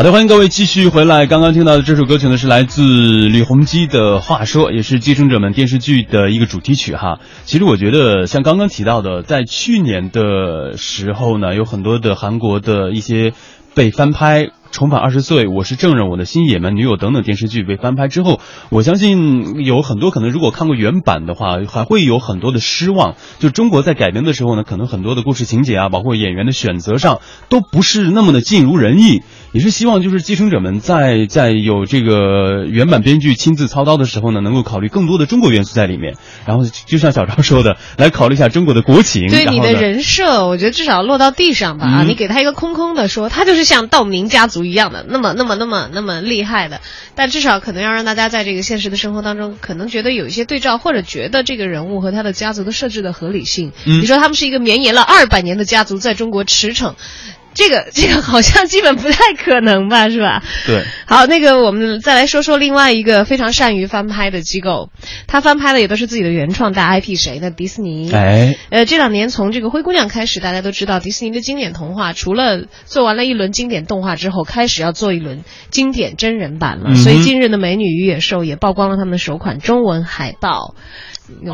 好的，欢迎各位继续回来。刚刚听到的这首歌曲呢，是来自李弘基的《话说》，也是《继承者们》电视剧的一个主题曲哈。其实我觉得，像刚刚提到的，在去年的时候呢，有很多的韩国的一些被翻拍。重返二十岁，我是证人，我的新野蛮女友等等电视剧被翻拍之后，我相信有很多可能，如果看过原版的话，还会有很多的失望。就中国在改编的时候呢，可能很多的故事情节啊，包括演员的选择上，都不是那么的尽如人意。也是希望就是继承者们在在有这个原版编剧亲自操刀的时候呢，能够考虑更多的中国元素在里面。然后就像小赵说的，来考虑一下中国的国情。对你的人设，我觉得至少落到地上吧。啊，你给他一个空空的说，他就是像道明家族。一样的，那么那么那么那么厉害的，但至少可能要让大家在这个现实的生活当中，可能觉得有一些对照，或者觉得这个人物和他的家族的设置的合理性。你说他们是一个绵延了二百年的家族，在中国驰骋。这个 这个好像基本不太可能吧，是吧？对。好，那个我们再来说说另外一个非常善于翻拍的机构，他翻拍的也都是自己的原创大 IP，谁呢？迪士尼。哎。呃，这两年从这个灰姑娘开始，大家都知道迪士尼的经典童话，除了做完了一轮经典动画之后，开始要做一轮经典真人版了。所以今日的《美女与野兽》也曝光了他们的首款中文海报。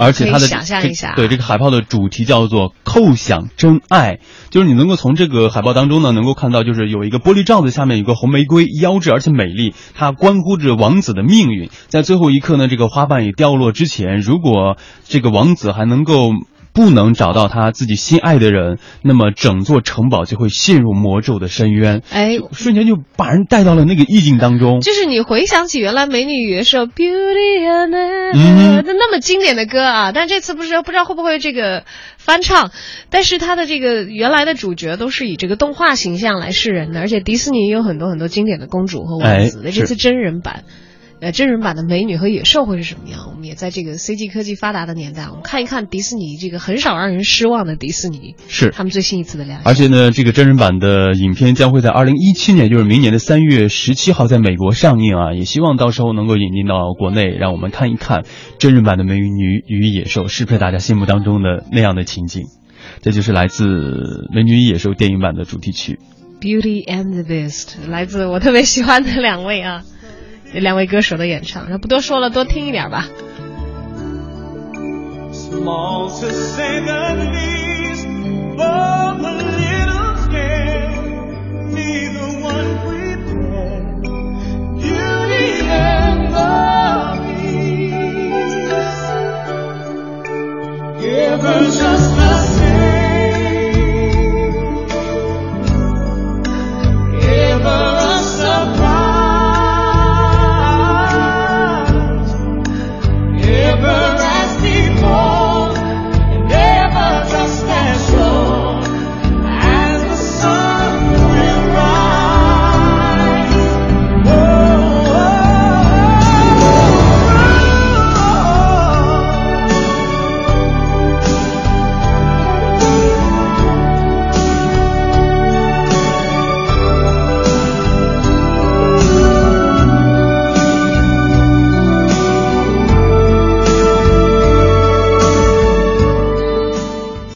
而且它的想象一下，对这个海报的主题叫做“叩响真爱”，就是你能够从这个海报当中呢，能够看到，就是有一个玻璃罩子下面有个红玫瑰，妖冶而且美丽，它关乎着王子的命运。在最后一刻呢，这个花瓣也掉落之前，如果这个王子还能够。不能找到他自己心爱的人，那么整座城堡就会陷入魔咒的深渊。哎，瞬间就把人带到了那个意境当中。就是你回想起原来《美女与野兽》Beauty and 那么经典的歌啊，但这次不知道不知道会不会这个翻唱，但是它的这个原来的主角都是以这个动画形象来示人的，而且迪士尼也有很多很多经典的公主和王子的，这次真人版。呃，真人版的美女和野兽会是什么样？我们也在这个 CG 科技发达的年代，我们看一看迪士尼这个很少让人失望的迪士尼，是他们最新一次的亮相。而且呢，这个真人版的影片将会在二零一七年，就是明年的三月十七号在美国上映啊，也希望到时候能够引进到国内，让我们看一看真人版的美女与野兽是不是大家心目当中的那样的情景。这就是来自《美女与野兽》电影版的主题曲《Beauty and the Beast》，来自我特别喜欢的两位啊。有两位歌手的演唱那不多说了多听一点吧 me us.